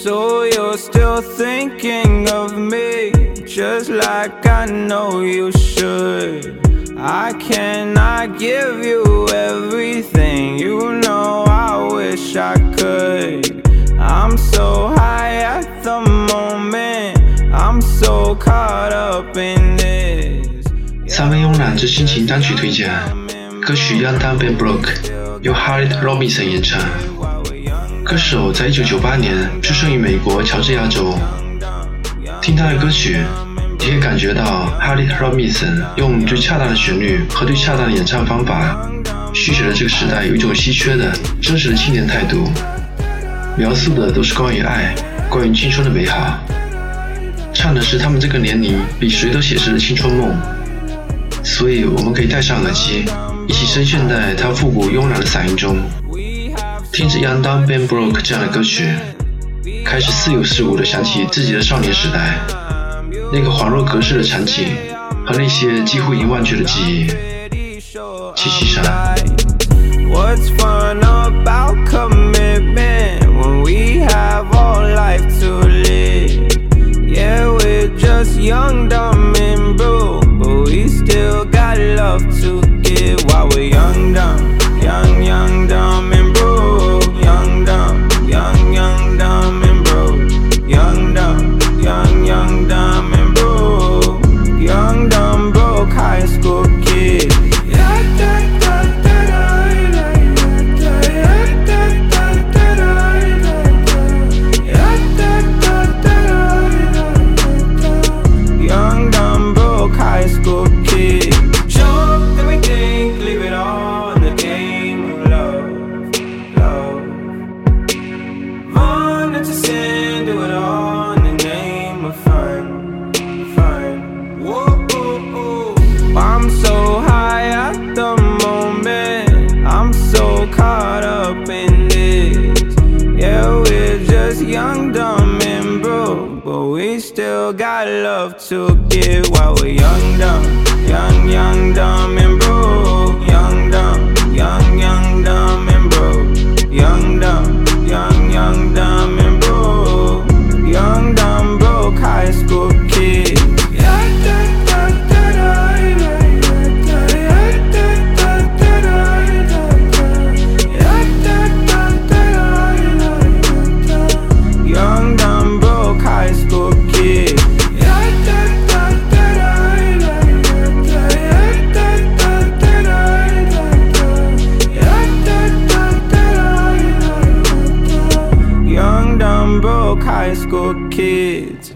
So you're still thinking of me, just like I know you should. I cannot give you everything, you know I wish I could. I'm so high at the moment, I'm so caught up in this. 三位慵懒之心情单曲推荐，歌曲《Young Dumb and Broke》由 Harriet Robinson 演唱。 歌手在1998年出生于美国乔治亚州。听他的歌曲，你可以感觉到 Harry Robinson 用最恰当的旋律和最恰当的演唱方法，续写了这个时代有一种稀缺的真实的青年态度，描述的都是关于爱、关于青春的美好，唱的是他们这个年龄比谁都写实的青春梦。所以，我们可以戴上耳机，一起深陷在他复古慵懒的嗓音中，听着《Young Dumb and Broke》这样的歌曲，开始似有似无地想起自己的少年时代，那个恍若隔世的场景和那些几乎已忘却的记忆。七七三。What's fun about commitment when we have all still got love to give while we're young, dumb, young, young, dumb, and broke. Young, dumb, kids.